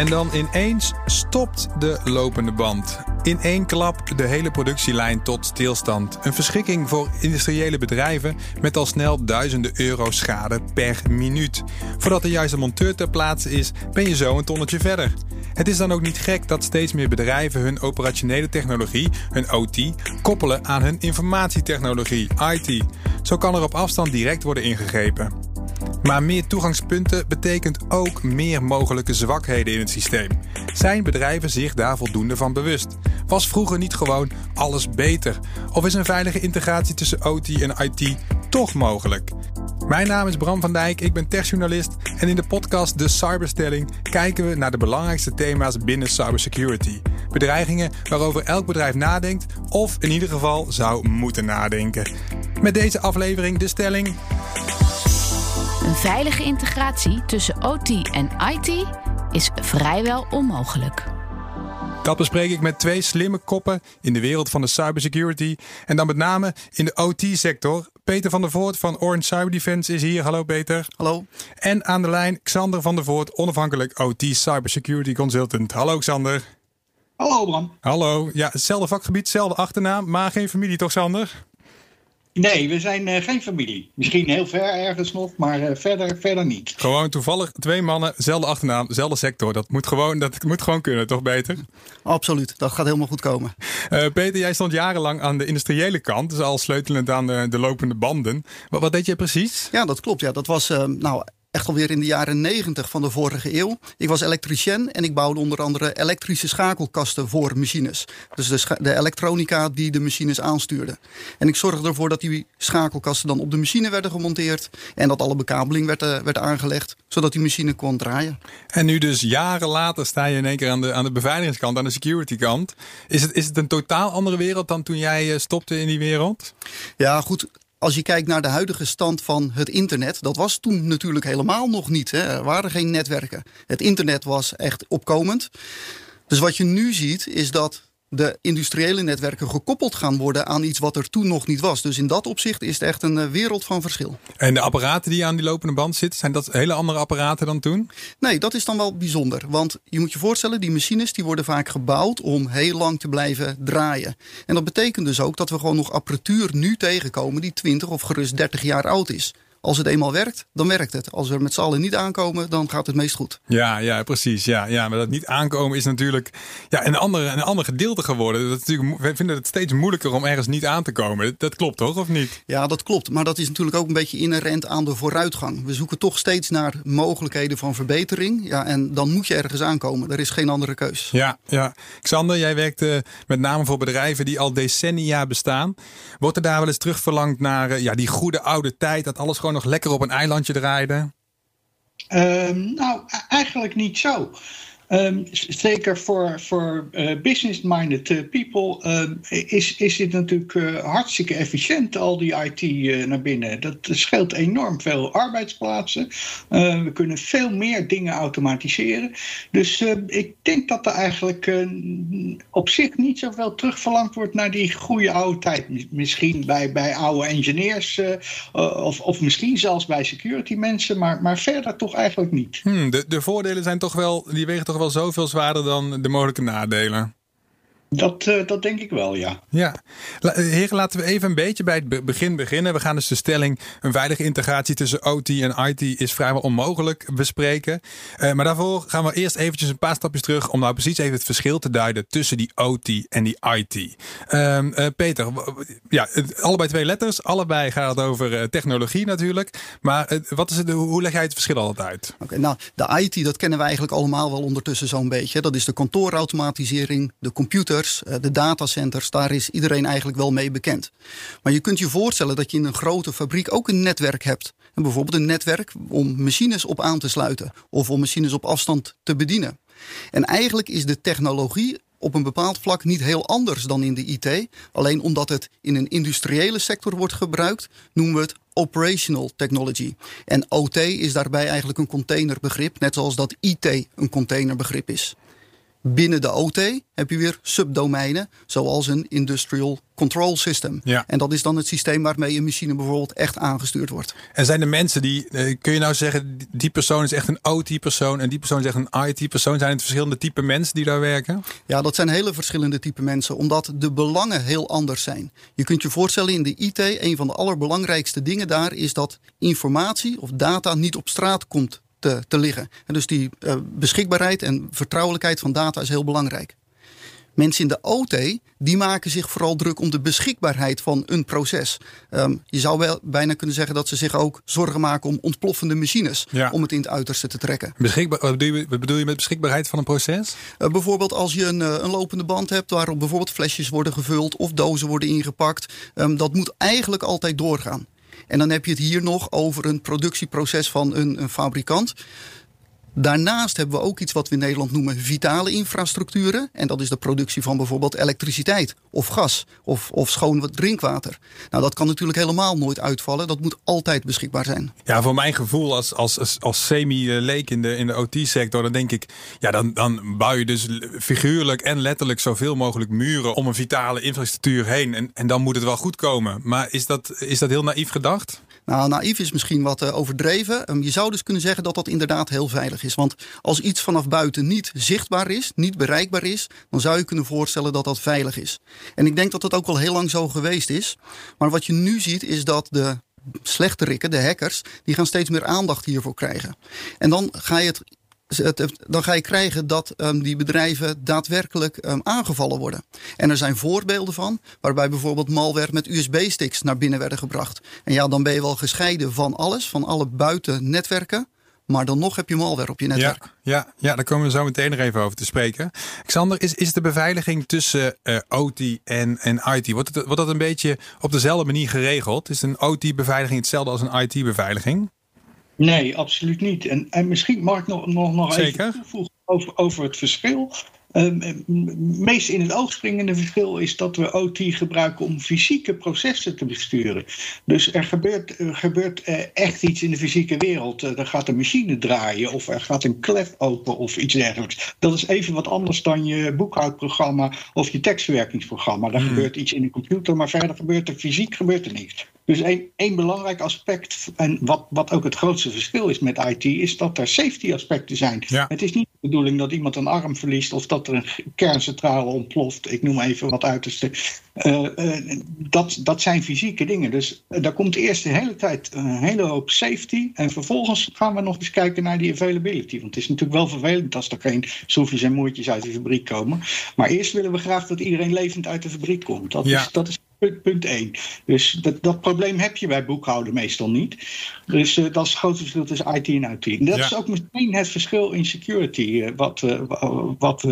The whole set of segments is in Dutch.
En dan ineens stopt de lopende band. In één klap de hele productielijn tot stilstand. Een verschrikking voor industriële bedrijven met al snel duizenden euro schade per minuut. Voordat de juiste monteur ter plaatse is, ben je zo een tonnetje verder. Het is dan ook niet gek dat steeds meer bedrijven hun operationele technologie, hun OT, koppelen aan hun informatietechnologie, IT. Zo kan er op afstand direct worden ingegrepen. Maar meer toegangspunten betekent ook meer mogelijke zwakheden in het systeem. Zijn bedrijven zich daar voldoende van bewust? Was vroeger niet gewoon alles beter? Of is een veilige integratie tussen OT en IT toch mogelijk? Mijn naam is Bram van Dijk, ik ben techjournalist en in de podcast De Cyberstelling kijken we naar de belangrijkste thema's binnen cybersecurity. Bedreigingen waarover elk bedrijf nadenkt of in ieder geval zou moeten nadenken. Met deze aflevering de stelling een veilige integratie tussen OT en IT is vrijwel onmogelijk. Dat bespreek ik met twee slimme koppen in de wereld van de cybersecurity. En dan met name in de OT-sector. Peter van der Voort van Orange Cyber Defense is hier. Hallo Peter. Hallo. En aan de lijn Xander van der Voort, onafhankelijk OT Cybersecurity Consultant. Hallo Xander. Hallo Bram. Hallo. Ja, hetzelfde vakgebied, hetzelfde achternaam, maar geen familie toch Xander? Nee, we zijn uh, geen familie. Misschien heel ver ergens nog, maar uh, verder, verder niet. Gewoon toevallig twee mannen, zelfde achternaam, zelfde sector. Dat moet gewoon, dat moet gewoon kunnen, toch beter? Absoluut, dat gaat helemaal goed komen. Uh, Peter, jij stond jarenlang aan de industriële kant, dus al sleutelend aan de, de lopende banden. Wat, wat deed je precies? Ja, dat klopt. Ja. Dat was nou echt alweer in de jaren 90 van de vorige eeuw. Ik was elektricien en ik bouwde onder andere elektrische schakelkasten voor machines. Dus de, de elektronica die de machines aanstuurde. En ik zorgde ervoor dat die schakelkasten dan op de machine werden gemonteerd. En dat alle bekabeling werd, uh, werd aangelegd, zodat die machine kon draaien. En nu dus jaren later sta je in één keer aan de, aan de beveiligingskant, aan de security kant. Is het, is het een totaal andere wereld dan toen jij uh, stopte in die wereld? Ja, goed als je kijkt naar de huidige stand van het internet, dat was toen natuurlijk helemaal nog niet. Hè. Er waren geen netwerken. Het internet was echt opkomend. Dus wat je nu ziet, is dat de industriële netwerken gekoppeld gaan worden aan iets wat er toen nog niet was. Dus in dat opzicht is het echt een eh, wereld van verschil. En de apparaten die aan die lopende band zitten, zijn dat hele andere apparaten dan toen? Nee, dat is dan wel bijzonder. Want je moet je voorstellen, die machines die worden vaak gebouwd om heel lang te blijven draaien. En dat betekent dus ook dat we gewoon nog apparatuur nu tegenkomen die 20 of gerust 30 jaar oud is. Als het eenmaal werkt, dan werkt het. Als we er met z'n allen niet aankomen, dan gaat het meest goed. Ja, ja precies. Ja, ja, maar dat niet aankomen is natuurlijk ja, een, andere, een ander gedeelte geworden. Dat is natuurlijk, we vinden het steeds moeilijker om ergens niet aan te komen. Dat klopt toch, of niet? Ja, dat klopt. Maar dat is natuurlijk ook een beetje inherent aan de vooruitgang. We zoeken toch steeds naar mogelijkheden van verbetering. Ja, en dan moet je ergens aankomen. Er is geen andere keus. Ja, ja. Xander, jij werkt uh, met name voor bedrijven die al decennia bestaan. Wordt er daar wel eens terugverlangd naar uh, ja, die goede oude tijd, dat alles gewoon nog lekker op een eilandje draaide? Um, nou, e-, eigenlijk niet zo. Um, zeker voor, voor uh, business-minded uh, people um, is, is dit natuurlijk uh, hartstikke efficiënt, al die IT naar binnen. Dat scheelt enorm veel arbeidsplaatsen. we kunnen veel meer dingen automatiseren. Dus ik denk dat er eigenlijk op zich niet zoveel terugverlangd wordt naar die goede oude tijd. Misschien bij, bij oude engineers of, of misschien zelfs bij security mensen, maar, maar verder toch eigenlijk niet. Hmm, de, de voordelen zijn toch wel, die wegen toch wel zoveel zwaarder dan de mogelijke nadelen. Dat, uh, dat denk ik wel, ja. Ja. Heren, laten we even een beetje bij het begin beginnen. We gaan dus de stelling: een veilige integratie tussen OT en IT is vrijwel onmogelijk bespreken. Uh, maar daarvoor gaan we eerst eventjes een paar stapjes terug om nou precies even het verschil te duiden tussen die OT en die IT. Uh, ehm, eh, Peter, ja, allebei twee letters. Allebei gaat het over technologie natuurlijk. Maar wat is het, hoe leg jij het verschil altijd uit? Oké, nou, de IT, dat kennen we eigenlijk allemaal wel ondertussen zo'n beetje. Dat is de kantoorautomatisering, de computer eh, de datacenters, daar is iedereen eigenlijk wel mee bekend. Maar je kunt je voorstellen dat je in een grote fabriek ook een netwerk hebt. En bijvoorbeeld een netwerk om machines op aan te sluiten of om machines op afstand te bedienen. En eigenlijk is de technologie op een bepaald vlak niet heel anders dan in de IT. Alleen omdat het in een industriële sector wordt gebruikt, noemen we het operational technology. En OT is daarbij eigenlijk een containerbegrip, net zoals dat IT een containerbegrip is. Binnen de OT heb je weer subdomeinen, zoals een industrial control system. Ja. En dat is dan het systeem waarmee een machine bijvoorbeeld echt aangestuurd wordt. En zijn de mensen die, eh, kun je nou zeggen, die persoon is echt een OT-persoon en die persoon is echt een IT-persoon? Zijn het verschillende type mensen die daar werken? Ja, dat zijn hele verschillende type mensen, omdat de belangen heel anders zijn. Je kunt je voorstellen in de IT, een van de allerbelangrijkste dingen daar is dat informatie of data niet op straat komt te, te liggen. En dus die uh, beschikbaarheid en vertrouwelijkheid van data is heel belangrijk. Mensen in de OT die maken zich vooral druk om de beschikbaarheid van een proces. Um, je zou wel bijna kunnen zeggen dat ze zich ook zorgen maken om ontploffende machines. Ja. Om het in het uiterste te trekken. Beschikbaar, wat, bedoel je, wat bedoel je met beschikbaarheid van een proces? Uh, bijvoorbeeld als je een, uh, een, lopende band hebt waarop bijvoorbeeld flesjes worden gevuld of dozen worden ingepakt. Um, dat moet eigenlijk altijd doorgaan. En dan heb je het hier nog over een productieproces van een, een fabrikant. Daarnaast hebben we ook iets wat we in Nederland noemen vitale infrastructuren. En dat is de productie van bijvoorbeeld elektriciteit of gas of, of schoon drinkwater. Nou, dat kan natuurlijk helemaal nooit uitvallen. Dat moet altijd beschikbaar zijn. Ja, voor mijn gevoel als, als, als, als semi-leek in de, in de OT-sector, dan denk ik, ja, dan, dan bouw je dus figuurlijk en letterlijk zoveel mogelijk muren om een vitale infrastructuur heen. En, en dan moet het wel goed komen. Maar is dat, is dat heel naïef gedacht? Nou, naïef is misschien wat uh, overdreven. Um, je zou dus kunnen zeggen dat dat inderdaad heel veilig is. Want als iets vanaf buiten niet zichtbaar is, niet bereikbaar is, dan zou je kunnen voorstellen dat dat veilig is. En ik denk dat dat ook wel heel lang zo geweest is. Maar wat je nu ziet is dat de slechterikken, de hackers, die gaan steeds meer aandacht hiervoor krijgen. En dan ga je het dan ga je krijgen dat um, die bedrijven daadwerkelijk um, aangevallen worden. En er zijn voorbeelden van, waarbij bijvoorbeeld malware met USB-sticks naar binnen werden gebracht. En ja, dan ben je wel gescheiden van alles, van alle buitennetwerken. Maar dan nog heb je malware op je netwerk. Ja, ja, daar komen we zo meteen nog even over te spreken. Xander, is, is de beveiliging tussen uh, OT en, en IT, wordt, het, wordt dat een beetje op dezelfde manier geregeld? Is een OT-beveiliging hetzelfde als een IT-beveiliging? Nee, absoluut niet. En, en misschien mag ik nog, nog, nog even toevoegen over, over het verschil. Um, het meest in het oog springende verschil is dat we OT gebruiken om fysieke processen te besturen. Dus er gebeurt, er gebeurt uh, echt iets in de fysieke wereld. Uh, er gaat een machine draaien of er gaat een klep open of iets dergelijks. Dat is even wat anders dan je boekhoudprogramma of je tekstverwerkingsprogramma. Daar hmm. gebeurt iets in de computer, maar verder gebeurt er fysiek gebeurt er niks. Dus één belangrijk aspect, en wat, wat ook het grootste verschil is met IT, is dat er safety aspecten zijn. Ja. Het is niet de bedoeling dat iemand een arm verliest of dat er een kerncentrale ontploft. Ik noem even wat uiterste. Uh, uh, dat, dat zijn fysieke dingen. Dus uh, daar komt eerst de hele tijd een hele hoop safety. En vervolgens gaan we nog eens kijken naar die availability. Want het is natuurlijk wel vervelend als er geen schroefjes en moertjes uit de fabriek komen. Maar eerst willen we graag dat iedereen levend uit de fabriek komt. Dat Ja. is, dat is punt, punt 1. Dus dat, dat probleem heb je bij boekhouden meestal niet. Dus uh, dat is het grote verschil tussen IT en IT. En dat Ja. is ook meteen het verschil in security uh, wat, uh, wat,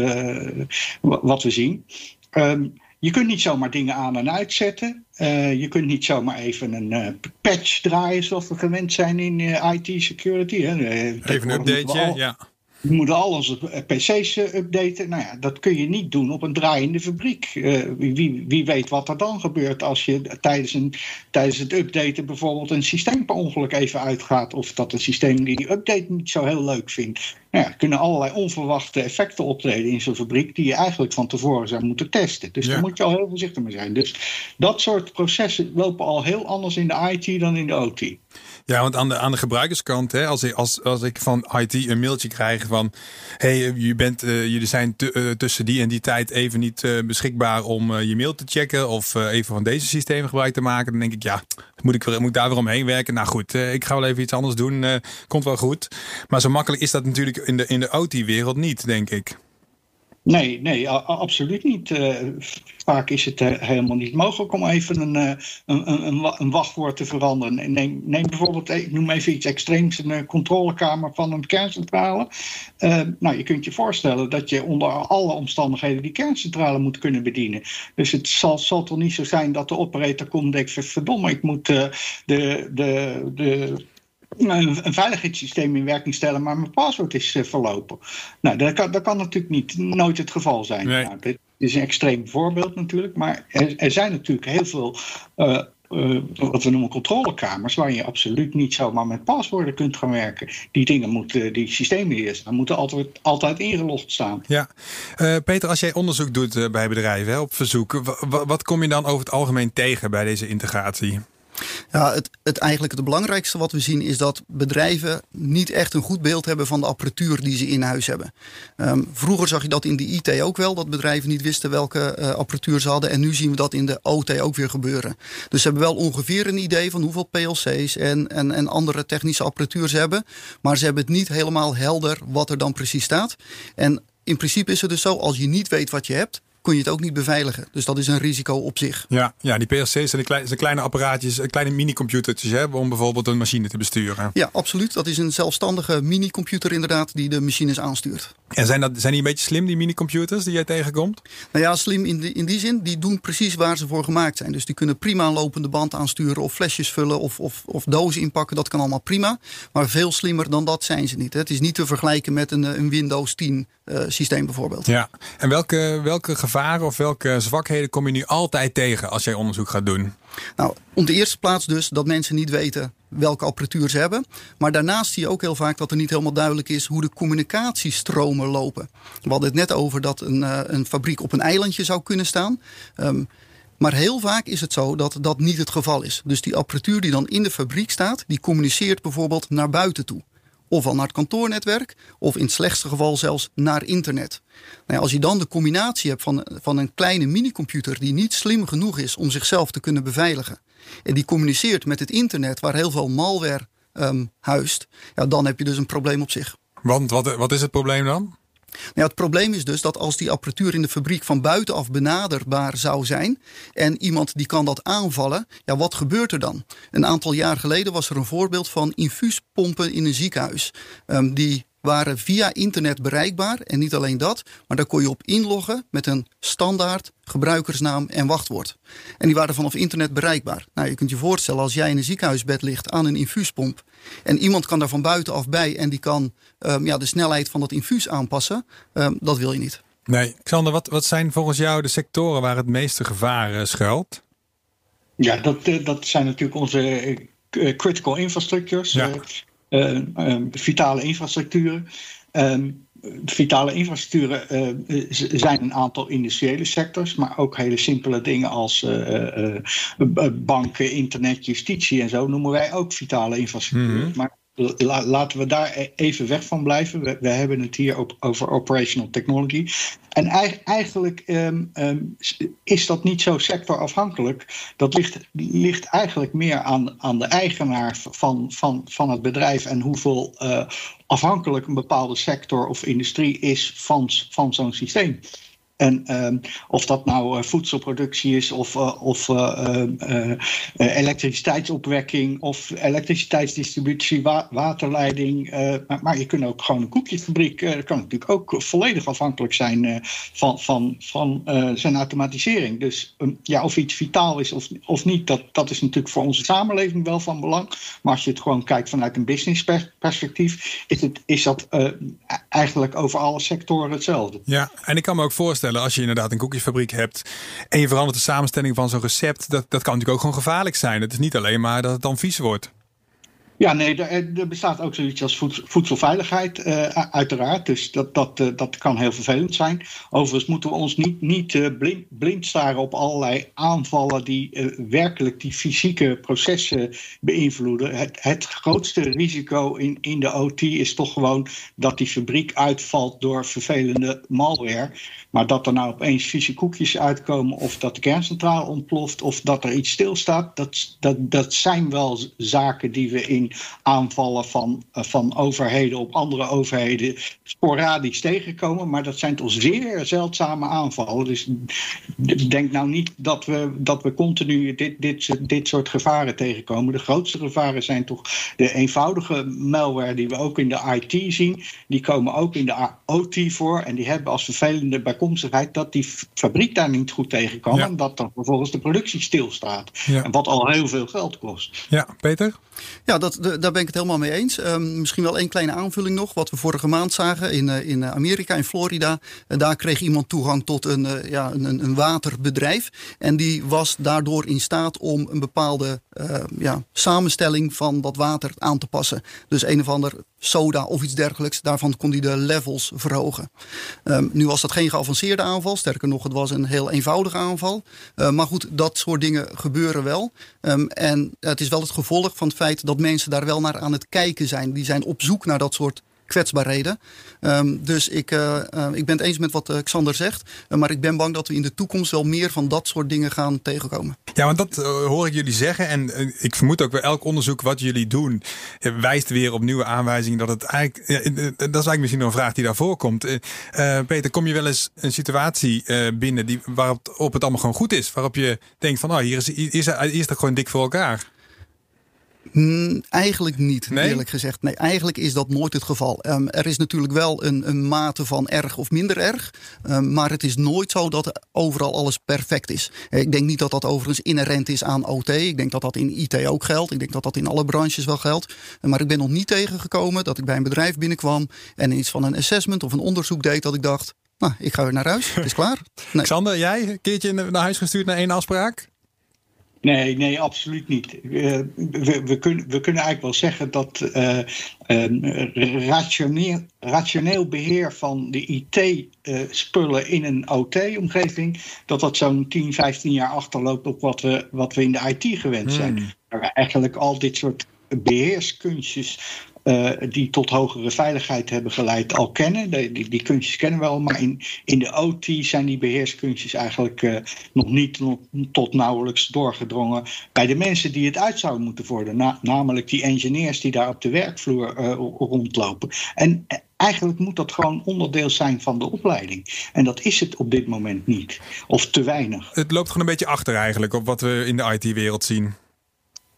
wat we zien. Um, je kunt niet zomaar dingen aan en uitzetten. Uh, je kunt niet zomaar even een uh, patch draaien zoals we gewend zijn in uh, IT security. Hè. Even een updateje, al, ja. We moeten al onze PC's updaten. Nou ja, dat kun je niet doen op een draaiende fabriek. wie, wie weet wat er dan gebeurt als je tijdens, een, tijdens het updaten bijvoorbeeld een systeem per ongeluk even uitgaat. Of dat een systeem die die update niet zo heel leuk vindt. Nou ja, er kunnen allerlei onverwachte effecten optreden in zo'n fabriek die je eigenlijk van tevoren zou moeten testen. Dus Ja. daar moet je al heel voorzichtig mee zijn. Dus dat soort processen lopen al heel anders in de IT dan in de OT. Ja, want aan de, aan de gebruikerskant, hè, als, ik, als, als ik van IT een mailtje krijg van... hey, je bent, uh, jullie zijn uh, tussen die en die tijd even niet uh, beschikbaar om je mail te checken... of even van deze systemen gebruik te maken. Dan denk ik, ja, moet ik, moet ik daar weer omheen werken? Nou goed, ik ga wel even iets anders doen. Komt wel goed. Maar zo makkelijk is dat natuurlijk in de, in de OT-wereld niet, denk ik. Nee, nee, absoluut niet. Uh, vaak is het uh, helemaal niet mogelijk om even een, uh, een, een, een, wachtwoord te veranderen. Neem, neem bijvoorbeeld, ik noem even iets extreems, een controlekamer van een kerncentrale. nou, je kunt je voorstellen dat je onder alle omstandigheden die kerncentrale moet kunnen bedienen. Dus het zal, zal toch niet zo zijn dat de operator komt en denkt, verdomme, ik moet de, de, de een, een veiligheidssysteem in werking stellen, maar mijn paswoord is uh, verlopen. Nou, dat kan, dat kan natuurlijk niet, nooit het geval zijn. Nee. Nou, dit is een extreem voorbeeld natuurlijk, maar er, er zijn natuurlijk heel veel uh, wat we noemen controlekamers, waar je absoluut niet zomaar met paswoorden kunt gaan werken. Die dingen moeten, die systemen die staan, moeten altijd, altijd ingelogd staan. Ja, Peter, als jij onderzoek doet bij bedrijven hè, op verzoek, wat kom je dan over het algemeen tegen bij deze integratie? Ja, het, het eigenlijk het belangrijkste wat we zien is dat bedrijven niet echt een goed beeld hebben van de apparatuur die ze in huis hebben. Um, vroeger zag je dat in de IT ook wel, dat bedrijven niet wisten welke uh, apparatuur ze hadden. En nu zien we dat in de OT ook weer gebeuren. Dus ze hebben wel ongeveer een idee van hoeveel PLC's en, en, en andere technische apparatuur ze hebben. Maar ze hebben het niet helemaal helder wat er dan precies staat. En in principe is het dus zo, als je niet weet wat je hebt, kun je het ook niet beveiligen. Dus dat is een risico op zich. Ja, ja die PLC's zijn, kleine, zijn kleine apparaatjes, kleine mini-computertjes hebben om bijvoorbeeld een machine te besturen. Ja, absoluut. Dat is een zelfstandige mini-computer inderdaad die de machines aanstuurt. En zijn, dat, zijn die een beetje slim, die mini-computers die jij tegenkomt? Nou ja, slim in, die, in die zin, die doen precies waar ze voor gemaakt zijn. Dus die kunnen prima een lopende band aansturen of flesjes vullen of, of, of dozen inpakken. Dat kan allemaal prima. Maar veel slimmer dan dat zijn ze niet. Het is niet te vergelijken met een, een Windows 10 uh, eh, systeem bijvoorbeeld. Ja, en welke, welke gevaren of welke zwakheden kom je nu altijd tegen als jij onderzoek gaat doen? Nou, om de eerste plaats dus dat mensen niet weten welke apparatuur ze hebben. Maar daarnaast zie je ook heel vaak dat er niet helemaal duidelijk is hoe de communicatiestromen lopen. We hadden het net over dat een, uh, een fabriek op een eilandje zou kunnen staan. Um, maar heel vaak is het zo dat dat niet het geval is. Dus die apparatuur die dan in de fabriek staat, die communiceert bijvoorbeeld naar buiten toe ofwel naar het kantoornetwerk, of in het slechtste geval zelfs naar internet. Nou als je dan de combinatie hebt van, van een kleine minicomputer die niet slim genoeg is om zichzelf te kunnen beveiligen, en die communiceert met het internet waar heel veel malware um, huist, ja, dan heb je dus een probleem op zich. Want wat, wat is het probleem dan? Nou het probleem is dus dat als die apparatuur in de fabriek van buitenaf benaderbaar zou zijn en iemand die kan dat aanvallen, ja, wat gebeurt er dan? Een aantal jaar geleden was er een voorbeeld van infuuspompen in een ziekenhuis. Um, die waren via internet bereikbaar. En niet alleen dat, maar daar kon je op inloggen met een standaard gebruikersnaam en wachtwoord. En die waren vanaf internet bereikbaar. Nou, je kunt je voorstellen als jij in een ziekenhuisbed ligt aan een infuuspomp. En iemand kan daar van buitenaf bij en die kan um, ja, de snelheid van dat infuus aanpassen. Um, dat wil je niet. Nee, Xander, wat, wat zijn volgens jou de sectoren waar het meeste gevaar uh, schuilt? Ja, dat, uh, dat zijn natuurlijk onze uh, critical infrastructures. Ja. Uh, vitale infrastructuren. Ehm, vitale infrastructuren uh, zijn een aantal industriële sectors, maar ook hele simpele dingen als uh, banken, internet, justitie en zo noemen wij ook vitale infrastructuren. Mm -hmm. Maar laten we daar e-, even weg van blijven. We, hebben het hier over operational technology. En eigenlijk um, um, is dat niet zo sectorafhankelijk. Dat ligt, ligt eigenlijk meer aan, aan de eigenaar van, van, van het bedrijf en hoeveel uh, afhankelijk een bepaalde sector of industrie is van, van zo'n systeem. En um, of dat nou uh, voedselproductie is, of, uh, of uh, elektriciteitsopwekking, of elektriciteitsdistributie, wa waterleiding. Maar, maar, je kunt ook gewoon een koekjesfabriek, dat kan natuurlijk ook volledig afhankelijk zijn van, van, van zijn automatisering. Dus um, ja, of iets vitaal is of, of niet, dat, dat is natuurlijk voor onze samenleving wel van belang. Maar als je het gewoon kijkt vanuit een business perspectief, is, het, is dat eigenlijk over alle sectoren hetzelfde. Ja, en ik kan me ook voorstellen als je inderdaad een koekjesfabriek hebt en je verandert de samenstelling van zo'n recept, dat, dat kan natuurlijk ook gewoon gevaarlijk zijn. Het is niet alleen maar dat het dan vies wordt. Ja, nee, er, bestaat ook zoiets als voedselveiligheid, uh, uiteraard. Dus dat, dat, uh, dat kan heel vervelend zijn. Overigens moeten we ons niet, niet blind, blind staren op allerlei aanvallen die werkelijk die fysieke processen beïnvloeden. Het, het grootste risico in, in de OT is toch gewoon dat die fabriek uitvalt door vervelende malware. Maar dat er nou opeens vieze koekjes uitkomen, of dat de kerncentrale ontploft, of dat er iets stilstaat, dat, dat, dat zijn wel zaken die we in aanvallen van, eh, van overheden op andere overheden sporadisch tegenkomen. Maar dat zijn toch zeer zeldzame aanvallen. Dus denk nou niet dat we, dat we continu dit, dit, dit soort gevaren tegenkomen. De grootste gevaren zijn toch de eenvoudige malware die we ook in de IT zien. Die komen ook in de OT voor. En die hebben als vervelende bijkomstigheid dat die fabriek daar niet goed tegen kan. En dat dan vervolgens de productie stilstaat. Ja. En wat al heel veel geld kost. Ja, Peter? Ja, dat, daar ben ik het helemaal mee eens. Ehm, misschien wel één kleine aanvulling nog. Wat we vorige maand zagen in, uh, in Amerika, in Florida. Uh, daar kreeg iemand toegang tot een, ja, een, een waterbedrijf. En die was daardoor in staat om een bepaalde ja, samenstelling van dat water aan te passen. Dus een of ander soda of iets dergelijks. Daarvan kon hij de levels verhogen. Um, nu was dat geen geavanceerde aanval. Sterker nog, het was een heel eenvoudige aanval. maar goed, dat soort dingen gebeuren wel. Um, en het is wel het gevolg van het feit dat mensen daar wel naar aan het kijken zijn. Die zijn op zoek naar dat soort kwetsbaarheden. Um, dus ik, uh, uh, ik ben het eens met wat uh, Xander zegt. maar ik ben bang dat we in de toekomst wel meer van dat soort dingen gaan tegenkomen. Ja, want dat hoor ik jullie zeggen. En ik vermoed ook bij elk onderzoek wat jullie doen, wijst weer op nieuwe aanwijzingen dat het eigenlijk. Dat is eigenlijk misschien nog een vraag die daarvoor komt. Peter, kom je wel eens een situatie binnen die, waarop het allemaal gewoon goed is? Waarop je denkt van, oh, hier is, hier is, hier is het gewoon dik voor elkaar. Mm, eigenlijk niet, nee? eerlijk gezegd. Nee, eigenlijk is dat nooit het geval. Um, er is natuurlijk wel een, een, mate van erg of minder erg. Um, maar het is nooit zo dat overal alles perfect is. Ik denk niet dat dat overigens inherent is aan OT. Ik denk dat dat in IT ook geldt. Ik denk dat dat in alle branches wel geldt. Maar ik ben nog niet tegengekomen dat ik bij een bedrijf binnenkwam... en iets van een assessment of een onderzoek deed dat ik dacht... nou, ik ga weer naar huis, het is klaar. Nee. Xander, jij een keertje naar huis gestuurd naar één afspraak? Nee, nee, absoluut niet. Uh, we, we, kunnen, we kunnen eigenlijk wel zeggen dat uh, uh, rationeel, rationeel beheer van de IT-spullen in een OT-omgeving, dat dat zo'n 10, 15 jaar achterloopt op wat we, wat we in de IT gewend zijn. Hmm. Waar we eigenlijk al dit soort beheerskunstjes uh, die tot hogere veiligheid hebben geleid al kennen. Die, die, kunstjes kennen we al, maar in, in de OT zijn die beheerskunstjes eigenlijk uh, nog niet tot nauwelijks doorgedrongen bij de mensen die het uit zouden moeten worden. Na, namelijk die engineers die daar op de werkvloer uh, rondlopen. En eigenlijk moet dat gewoon onderdeel zijn van de opleiding. En dat is het op dit moment niet. Of te weinig. Het loopt gewoon een beetje achter eigenlijk op wat we in de IT-wereld zien.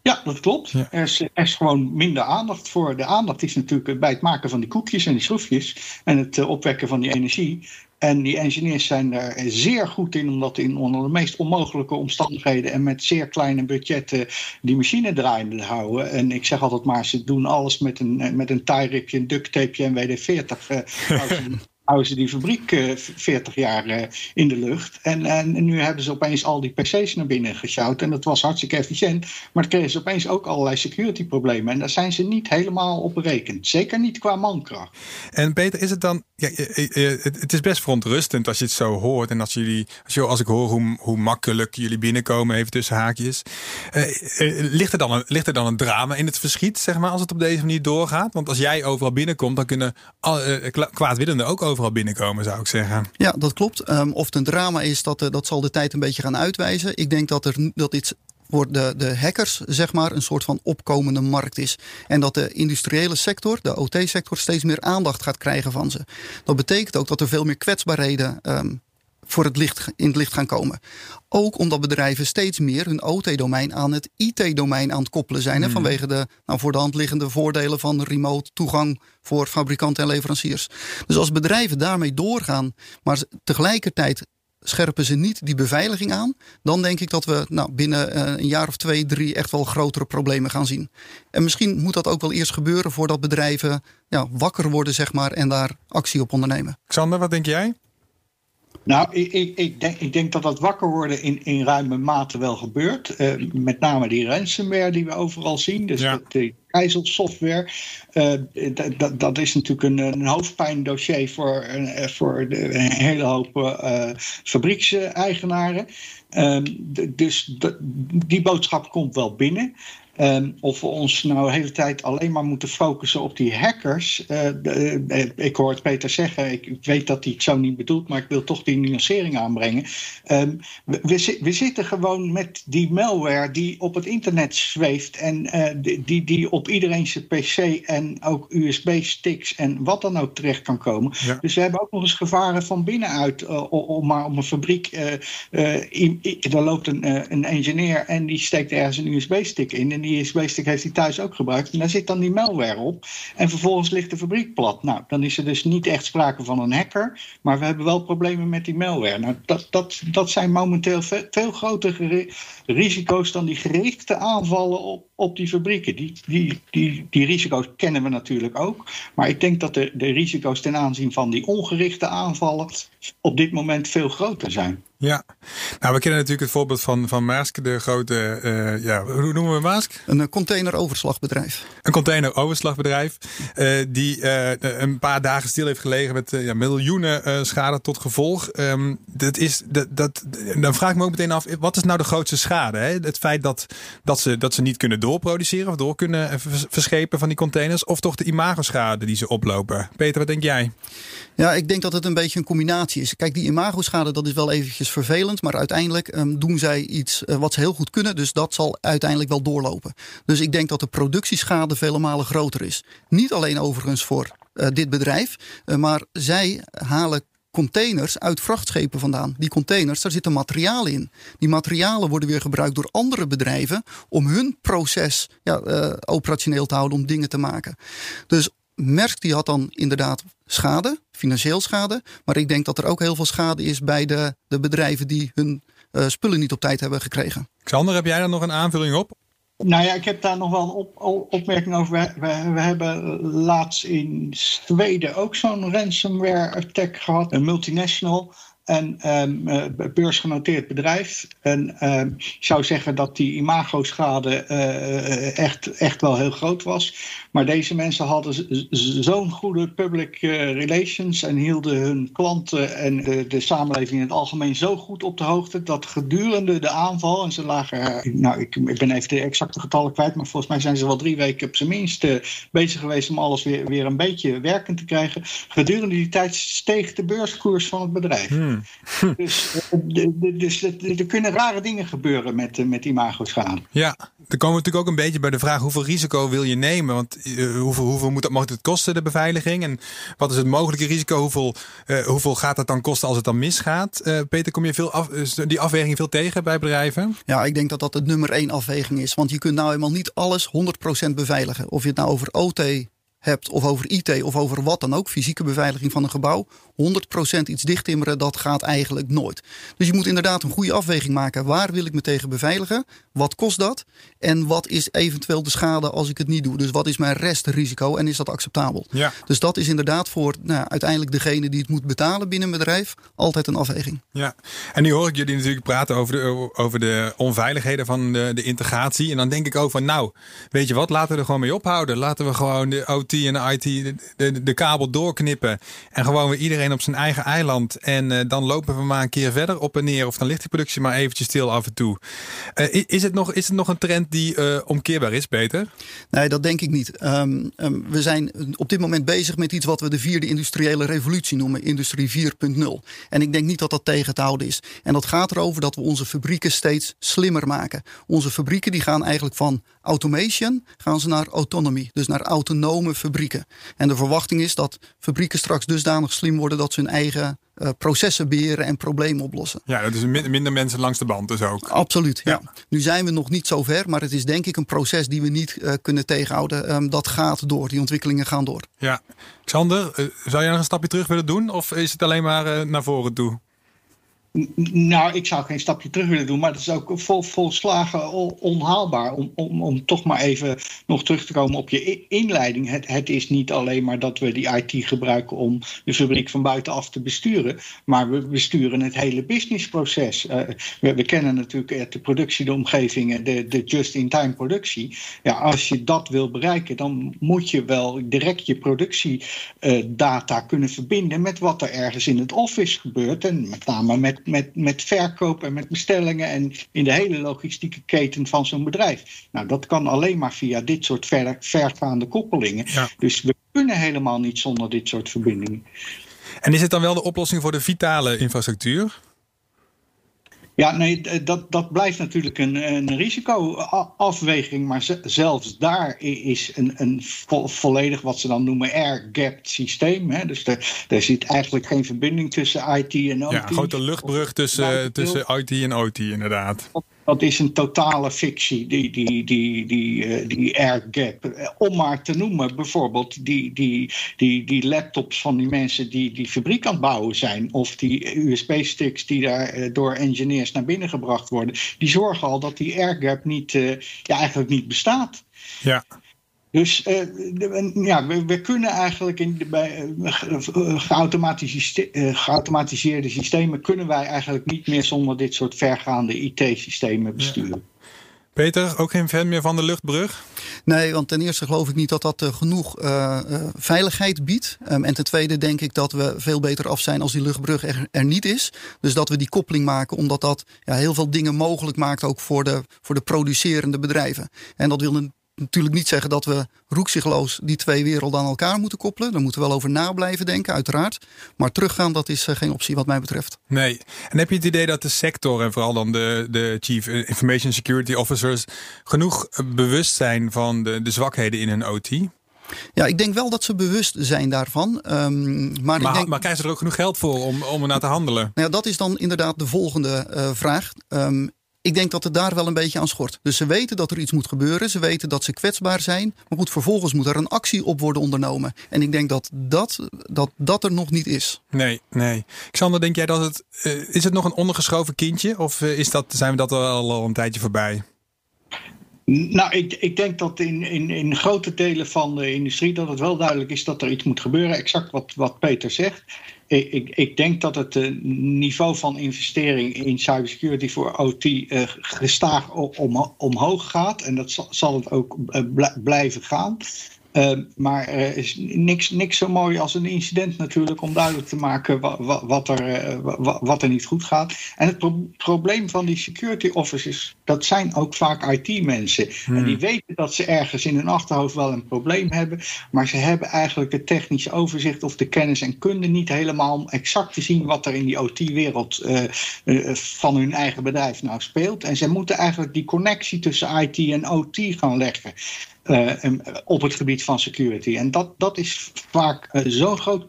Ja, dat klopt. Er, is, er, is, gewoon minder aandacht voor. De aandacht is natuurlijk bij het maken van die koekjes en die schroefjes en het uh, opwekken van die energie. En die engineers zijn daar zeer goed in om dat in onder de meest onmogelijke omstandigheden en met zeer kleine budgetten die machine draaiende te houden. En ik zeg altijd maar, ze doen alles met een, met een tie-ripje, een duct tapeje en WD-40. Uh, houden ze die fabriek uh, 40 jaar uh, in de lucht. En, en, nu hebben ze opeens al die PC's naar binnen gesjouwd. En dat was hartstikke efficiënt. Maar dan kregen ze opeens ook allerlei security problemen. En daar zijn ze niet helemaal op berekend. Zeker niet qua mankracht. En Peter, is het dan. Ja, het is best verontrustend als je het zo hoort. En als, jullie, als, je, als ik hoor hoe, hoe makkelijk jullie binnenkomen, even tussen haakjes. Ligt, er dan een, ligt er dan een drama in het verschiet, zeg maar, als het op deze manier doorgaat? Want als jij overal binnenkomt, dan kunnen kwaadwillenden ook overal overal binnenkomen, zou ik zeggen. Ja, dat klopt. Um, of het een drama is, dat, uh, dat zal de tijd een beetje gaan uitwijzen. Ik denk dat, er, dat iets voor de, de hackers zeg maar een soort van opkomende markt is. En dat de industriële sector, de OT-sector, steeds meer aandacht gaat krijgen van ze. Dat betekent ook dat er veel meer kwetsbaarheden um, voor het licht, in het licht gaan komen. Ook omdat bedrijven steeds meer hun OT-domein aan het IT-domein aan het koppelen zijn. Hmm. Vanwege de nou, voor de hand liggende voordelen van remote toegang voor fabrikanten en leveranciers. Dus als bedrijven daarmee doorgaan, maar tegelijkertijd scherpen ze niet die beveiliging aan, dan denk ik dat we nou, binnen uh, een jaar of twee, drie echt wel grotere problemen gaan zien. En misschien moet dat ook wel eerst gebeuren voordat bedrijven ja, wakker worden, zeg maar, en daar actie op ondernemen. Xander, wat denk jij? Nou, ik, ik, ik, denk, ik denk dat dat wakker worden in, in ruime mate wel gebeurt. Uh, met name die ransomware die we overal zien. Dus ja. de software. Uh, dat, is natuurlijk een, een hoofdpijndossier voor, uh, voor de, een hele hoop fabriekseigenaren. Ehm, dus die boodschap komt wel binnen. Um, of we ons nou de hele tijd alleen maar moeten focussen op die hackers. Uh, de, uh, ik hoor het Peter zeggen, ik, ik, weet dat hij het zo niet bedoelt, maar ik wil toch die nuancering aanbrengen. Um, we, we, we, zitten gewoon met die malware die op het internet zweeft en uh, die, die op iedereen zijn PC en ook USB-sticks en wat dan ook terecht kan komen. Ja. Dus we hebben ook nog eens gevaren van binnenuit, om maar om een fabriek. In, in, er loopt een, een engineer en die steekt ergens een USB-stick in. En die die USB-stick heeft hij thuis ook gebruikt. En daar zit dan die malware op. En vervolgens ligt de fabriek plat. Nou, dan is er dus niet echt sprake van een hacker. Maar we hebben wel problemen met die malware. Nou, dat, dat, dat zijn momenteel veel, veel grotere risico's dan die gerichte aanvallen op, op die fabrieken. Die die, die, die risico's kennen we natuurlijk ook. Maar ik denk dat de, de risico's ten aanzien van die ongerichte aanvallen op dit moment veel groter zijn. Ja, nou we kennen natuurlijk het voorbeeld van, van Maersk, de grote, uh, ja, hoe noemen we Maersk? Een containeroverslagbedrijf. Een containeroverslagbedrijf uh, die uh, een paar dagen stil heeft gelegen met ja, miljoenen schade tot gevolg. Um, dat is, dat, dat, dan vraag ik me ook meteen af, wat is nou de grootste schade? Hè? Het feit dat, dat, ze, dat ze niet kunnen doorproduceren of door kunnen verschepen van die containers, of toch de imagoschade die ze oplopen? Peter, wat denk jij? Ja, ik denk dat het een beetje een combinatie is. Kijk, die imagoschade, dat is wel eventjes vervelend. Maar uiteindelijk um, doen zij iets uh, wat ze heel goed kunnen. Dus dat zal uiteindelijk wel doorlopen. Dus ik denk dat de productieschade vele malen groter is. Niet alleen overigens voor uh, dit bedrijf. Uh, maar zij halen containers uit vrachtschepen vandaan. Die containers, daar zitten materialen in. Die materialen worden weer gebruikt door andere bedrijven om hun proces ja, operationeel te houden, om dingen te maken. Dus Merck die had dan inderdaad schade, financieel schade. Maar ik denk dat er ook heel veel schade is bij de, de bedrijven die hun uh, spullen niet op tijd hebben gekregen. Xander, heb jij daar nog een aanvulling op? Nou ja, ik heb daar nog wel een op, opmerking over. We, we, we, hebben laatst in Zweden ook zo'n ransomware attack gehad. Een multinational een um, beursgenoteerd bedrijf. En um, ik zou zeggen dat die imagoschade uh, echt, echt wel heel groot was. Maar deze mensen hadden zo'n goede public relations en hielden hun klanten en de, de, samenleving in het algemeen zo goed op de hoogte dat gedurende de aanval, en ze lagen, nou ik, ik ben even de exacte getallen kwijt, maar volgens mij zijn ze wel drie weken op zijn minst bezig geweest om alles weer, weer een beetje werkend te krijgen. Gedurende die tijd steeg de beurskoers van het bedrijf. Hmm. dus, dus er kunnen rare dingen gebeuren met, met imagoschade. Ja, dan komen we natuurlijk ook een beetje bij de vraag hoeveel risico wil je nemen? Want hoeveel, hoeveel moet, dat, mag het kosten, de beveiliging? En wat is het mogelijke risico? Hoeveel, uh, hoeveel gaat het dan kosten als het dan misgaat? Uh, Peter, kom je veel die afweging veel tegen bij bedrijven? Ja, ik denk dat dat het nummer één afweging is. Want je kunt nou helemaal niet alles 100% beveiligen. Of je het nou over OT hebt, of over IT of over wat dan ook, fysieke beveiliging van een gebouw, 100% iets dichttimmeren, dat gaat eigenlijk nooit. Dus je moet inderdaad een goede afweging maken. Waar wil ik me tegen beveiligen? Wat kost dat? En wat is eventueel de schade als ik het niet doe? Dus wat is mijn restrisico en is dat acceptabel? Ja. Dus dat is inderdaad voor nou, uiteindelijk degene die het moet betalen binnen een bedrijf altijd een afweging. Ja, en nu hoor ik jullie natuurlijk praten over de, over de onveiligheden van de, de integratie. En dan denk ik ook van nou, weet je wat, laten we er gewoon mee ophouden. Laten we gewoon de OT en de IT de, de, de kabel doorknippen. En gewoon weer iedereen op zijn eigen eiland. En uh, dan lopen we maar een keer verder op en neer. Of dan ligt die productie maar eventjes stil af en toe. Uh, is, het nog, is het nog een trend die uh, omkeerbaar is, Peter? Nee, dat denk ik niet. Um, um, we zijn op dit moment bezig met iets wat we de vierde industriële revolutie noemen. Industrie 4.0. En ik denk niet dat dat tegen te houden is. En dat gaat erover dat we onze fabrieken steeds slimmer maken. Onze fabrieken die gaan eigenlijk van automation gaan ze naar autonomy. Dus naar autonome fabrieken. En de verwachting is dat fabrieken straks dusdanig slim worden dat ze hun eigen uh, processen beheren en problemen oplossen. Ja, dat is minder mensen langs de band dus ook. Absoluut, ja. ja. Nu zijn we nog niet zo ver, maar het is denk ik een proces die we niet uh, kunnen tegenhouden. Um, dat gaat door, die ontwikkelingen gaan door. Ja. Xander, uh, zou jij nog een stapje terug willen doen of is het alleen maar naar voren toe? Nou, ik zou geen stapje terug willen doen, maar het is ook vol, volslagen onhaalbaar. Om, om, om toch maar even nog terug te komen op je inleiding. Het, het is niet alleen maar dat we die IT gebruiken om de fabriek van buitenaf te besturen, maar we besturen het hele businessproces. Uh, we, kennen natuurlijk de productie, de omgeving, de, de just-in-time productie. Ja, als je dat wil bereiken, dan moet je wel direct je productiedata kunnen verbinden met wat er ergens in het office gebeurt. En met name met met, met verkoop en met bestellingen en in de hele logistieke keten van zo'n bedrijf. Nou, dat kan alleen maar via dit soort ver, vergaande koppelingen. Ja. Dus we kunnen helemaal niet zonder dit soort verbindingen. En is het dan wel de oplossing voor de vitale infrastructuur? Ja, nee, dat, dat blijft natuurlijk een, een risicoafweging. Maar zelfs daar is een, een vo volledig wat ze dan noemen air-gapped systeem. Hè. Dus er, er zit eigenlijk geen verbinding tussen IT en OT. Ja, een grote luchtbrug tussen, tussen IT en OT, inderdaad dat is een totale fictie, die, die, die, die, uh, die air gap. Om maar te noemen, bijvoorbeeld die, die, die, die laptops van die mensen die die fabriek aan het bouwen zijn, of die USB-sticks die daar uh, door engineers naar binnen gebracht worden, die zorgen al dat die air gap niet, uh, ja, eigenlijk niet bestaat. Ja. Dus uh, de, ja, we, we, kunnen eigenlijk in de, bij uh, geautomatiseerde systemen kunnen wij eigenlijk niet meer zonder dit soort vergaande IT-systemen besturen. Peter, ook geen fan meer van de luchtbrug? Nee, want ten eerste geloof ik niet dat dat uh, genoeg uh, uh, veiligheid biedt. Um, en ten tweede denk ik dat we veel beter af zijn als die luchtbrug er, er niet is. Dus dat we die koppeling maken, omdat dat ja, heel veel dingen mogelijk maakt ook voor de, voor de producerende bedrijven. En dat wil natuurlijk niet zeggen dat we roekzichtloos die twee werelden aan elkaar moeten koppelen. Daar moeten we wel over na blijven denken, uiteraard. Maar teruggaan, dat is eh, geen optie wat mij betreft. Nee. En heb je het idee dat de sector en vooral dan de, de Chief Information Security Officers genoeg bewust zijn van de, de zwakheden in hun OT? Ja, ik denk wel dat ze bewust zijn daarvan. Um, maar, maar, ik denk... maar krijgen ze er ook genoeg geld voor om, om er naar te handelen? Nou ja, dat is dan inderdaad de volgende uh, vraag. Um, ik denk dat het daar wel een beetje aan schort. Dus ze weten dat er iets moet gebeuren. Ze weten dat ze kwetsbaar zijn. Maar goed, vervolgens moet er een actie op worden ondernomen. En ik denk dat dat, dat, dat er nog niet is. Nee, nee. Xander, denk jij dat het. Uh, is het nog een ondergeschoven kindje? Of uh, is dat, zijn we dat al, al een tijdje voorbij? Nou, ik, ik denk dat in, in, in grote delen van de industrie dat het wel duidelijk is dat er iets moet gebeuren. Exact wat, wat Peter zegt. Ik, ik, denk dat het uh, niveau van investering in cybersecurity voor OT uh, gestaag om, omhoog gaat. En dat zal, het ook uh, blijven gaan. Uh, maar er is niks, niks zo mooi als een incident natuurlijk om duidelijk te maken wat, wat, er, uh, wat er niet goed gaat. En het pro probleem van die security officers, dat zijn ook vaak IT-mensen. Hmm. En die weten dat ze ergens in hun achterhoofd wel een probleem hebben, maar ze hebben eigenlijk het technische overzicht of de kennis en kunde niet helemaal om exact te zien wat er in die OT-wereld uh, van hun eigen bedrijf nou speelt. En ze moeten eigenlijk die connectie tussen IT en OT gaan leggen. Uh, op het gebied van security. En dat, dat is vaak uh, zo'n groot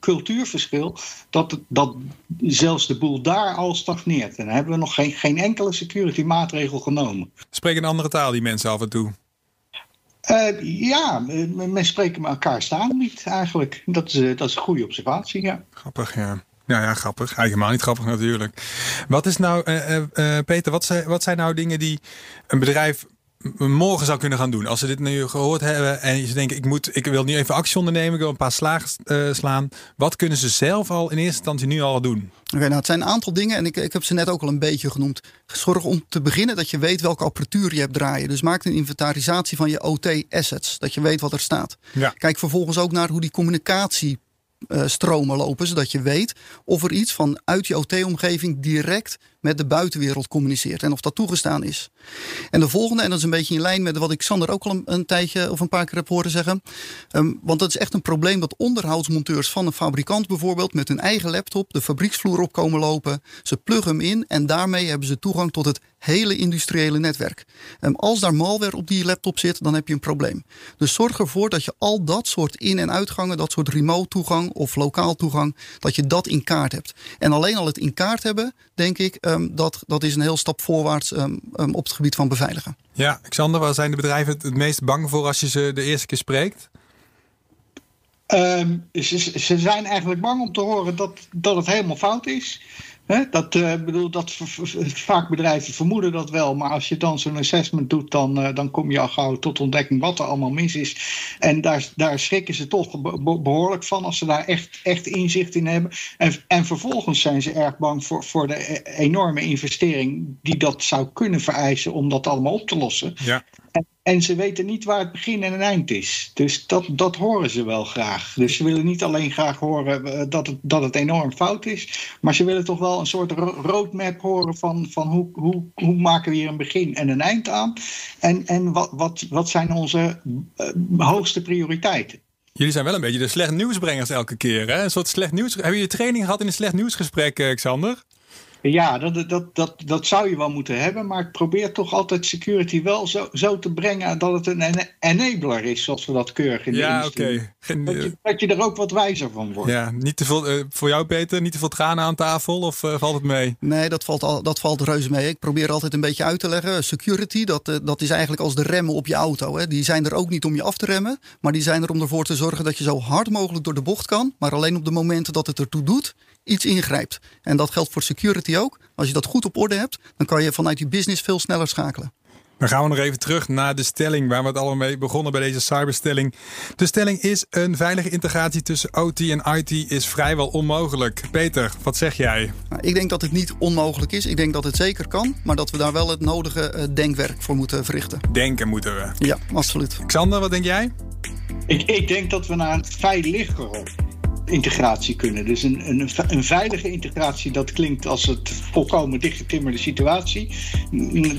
cultuurverschil dat, dat zelfs de boel daar al stagneert. En dan hebben we nog geen, geen enkele security maatregel genomen. Spreken een andere taal die mensen af en toe? Uh, ja, men spreken elkaar staan niet eigenlijk. Dat is, dat is een goede observatie, ja. Grappig, ja. Ja, ja, grappig. Eigenlijk helemaal niet grappig natuurlijk. Wat is nou, Peter, wat zijn, wat zijn nou dingen die een bedrijf morgen zou kunnen gaan doen. Als ze dit nu gehoord hebben en ze denken, ik, moet, ik wil nu even actie ondernemen, ik wil een paar slagen uh, slaan. Wat kunnen ze zelf al in eerste instantie nu al doen? Oké, okay, nou het zijn een aantal dingen en ik, ik heb ze net ook al een beetje genoemd. Zorg om te beginnen dat je weet welke apparatuur je hebt draaien. Dus maak een inventarisatie van je OT-assets, dat je weet wat er staat. Ja. Kijk vervolgens ook naar hoe die communicatie uh, stromen lopen, zodat je weet of er iets vanuit je OT-omgeving direct met de buitenwereld communiceert en of dat toegestaan is. En de volgende, en dat is een beetje in lijn met wat ik Sander ook al een, tijdje of een paar keer heb horen zeggen. Um, want dat is echt een probleem dat onderhoudsmonteurs van een fabrikant bijvoorbeeld met hun eigen laptop de fabrieksvloer op komen lopen. Ze pluggen hem in en daarmee hebben ze toegang tot het hele industriële netwerk. Um, als daar malware op die laptop zit, dan heb je een probleem. Dus zorg ervoor dat je al dat soort in- en uitgangen, dat soort remote toegang of lokaal toegang, dat je dat in kaart hebt. En alleen al het in kaart hebben, denk ik, um, dat, dat is een heel stap voorwaarts um, um, op het gebied van beveiligen. Ja, Xander, waar zijn de bedrijven het, het meest bang voor als je ze de eerste keer spreekt? Um, ze, ze, zijn eigenlijk bang om te horen dat, dat het helemaal fout is. He, dat, uh, bedoel, dat vaak bedrijven vermoeden dat wel, maar als je dan zo'n assessment doet, dan, uh, dan kom je al gauw tot ontdekking wat er allemaal mis is. En daar, daar schrikken ze toch behoorlijk van als ze daar echt, echt inzicht in hebben. En, en vervolgens zijn ze erg bang voor, voor de enorme investering die dat zou kunnen vereisen om dat allemaal op te lossen. Ja. En, ze weten niet waar het begin en het eind is. Dus dat, dat horen ze wel graag. Dus ze willen niet alleen graag horen dat het, dat het enorm fout is. Maar ze willen toch wel een soort roadmap horen van, van hoe, hoe, hoe maken we hier een begin en een eind aan. En, en wat, wat, wat zijn onze uh, hoogste prioriteiten. Jullie zijn wel een beetje de slecht nieuwsbrengers elke keer. Hè? Een soort slecht nieuws. Hebben jullie training gehad in een slecht nieuwsgesprek, Xander? Ja, dat, dat, dat, dat zou je wel moeten hebben. Maar ik probeer toch altijd security wel zo, zo te brengen dat het een enabler is, zoals we dat keurig in de ja, oké. Okay. Dat, je, dat je er ook wat wijzer van wordt. Ja, niet te veel, uh, voor jou Peter, niet te veel tranen aan tafel of uh, valt het mee? Nee, dat valt, al, dat valt reuze mee. Ik probeer altijd een beetje uit te leggen. Security, dat, uh, dat is eigenlijk als de remmen op je auto. Hè. Die zijn er ook niet om je af te remmen, maar die zijn er om ervoor te zorgen dat je zo hard mogelijk door de bocht kan. Maar alleen op de momenten dat het ertoe doet, iets ingrijpt. En dat geldt voor security ook. Als je dat goed op orde hebt, dan kan je vanuit je business veel sneller schakelen. Dan gaan we nog even terug naar de stelling waar we het allemaal mee begonnen bij deze cyberstelling. De stelling is een veilige integratie tussen OT en IT is vrijwel onmogelijk. Peter, wat zeg jij? Nou, ik denk dat het niet onmogelijk is. Ik denk dat het zeker kan, maar dat we daar wel het nodige eh, denkwerk voor moeten verrichten. Denken moeten we. Ja, absoluut. Xander, wat denk jij? Ik, ik denk dat we naar een veiliger integratie kunnen. Dus een, een, een, veilige integratie, dat klinkt als het volkomen dichtgetimmerde situatie.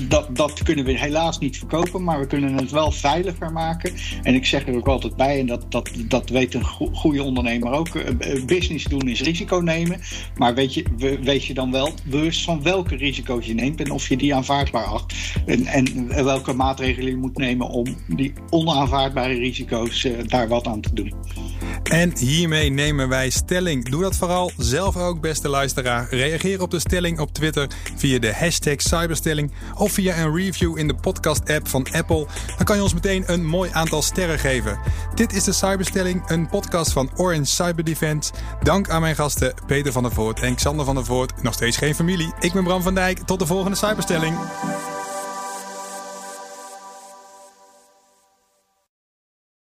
Dat, dat kunnen we helaas niet verkopen, maar we kunnen het wel veiliger maken. En ik zeg er ook altijd bij, en dat, dat, dat weet een goede ondernemer ook: eh, eh, business doen is risico nemen. Maar weet je, weet je dan wel bewust van welke risico's je neemt en of je die aanvaardbaar acht. En, en welke maatregelen je moet nemen om die onaanvaardbare risico's uh, daar wat aan te doen. En hiermee nemen wij stelling. Doe dat vooral zelf ook, beste luisteraar. Reageer op de stelling op Twitter via de hashtag Cyberstelling of via een review in de podcast-app van Apple. Dan kan je ons meteen een mooi aantal sterren geven. Dit is de Cyberstelling, een podcast van Orange Cyber Defense. Dank aan mijn gasten Peter van der Voort en Xander van der Voort. Nog steeds geen familie. Ik ben Bram van Dijk. Tot de volgende Cyberstelling.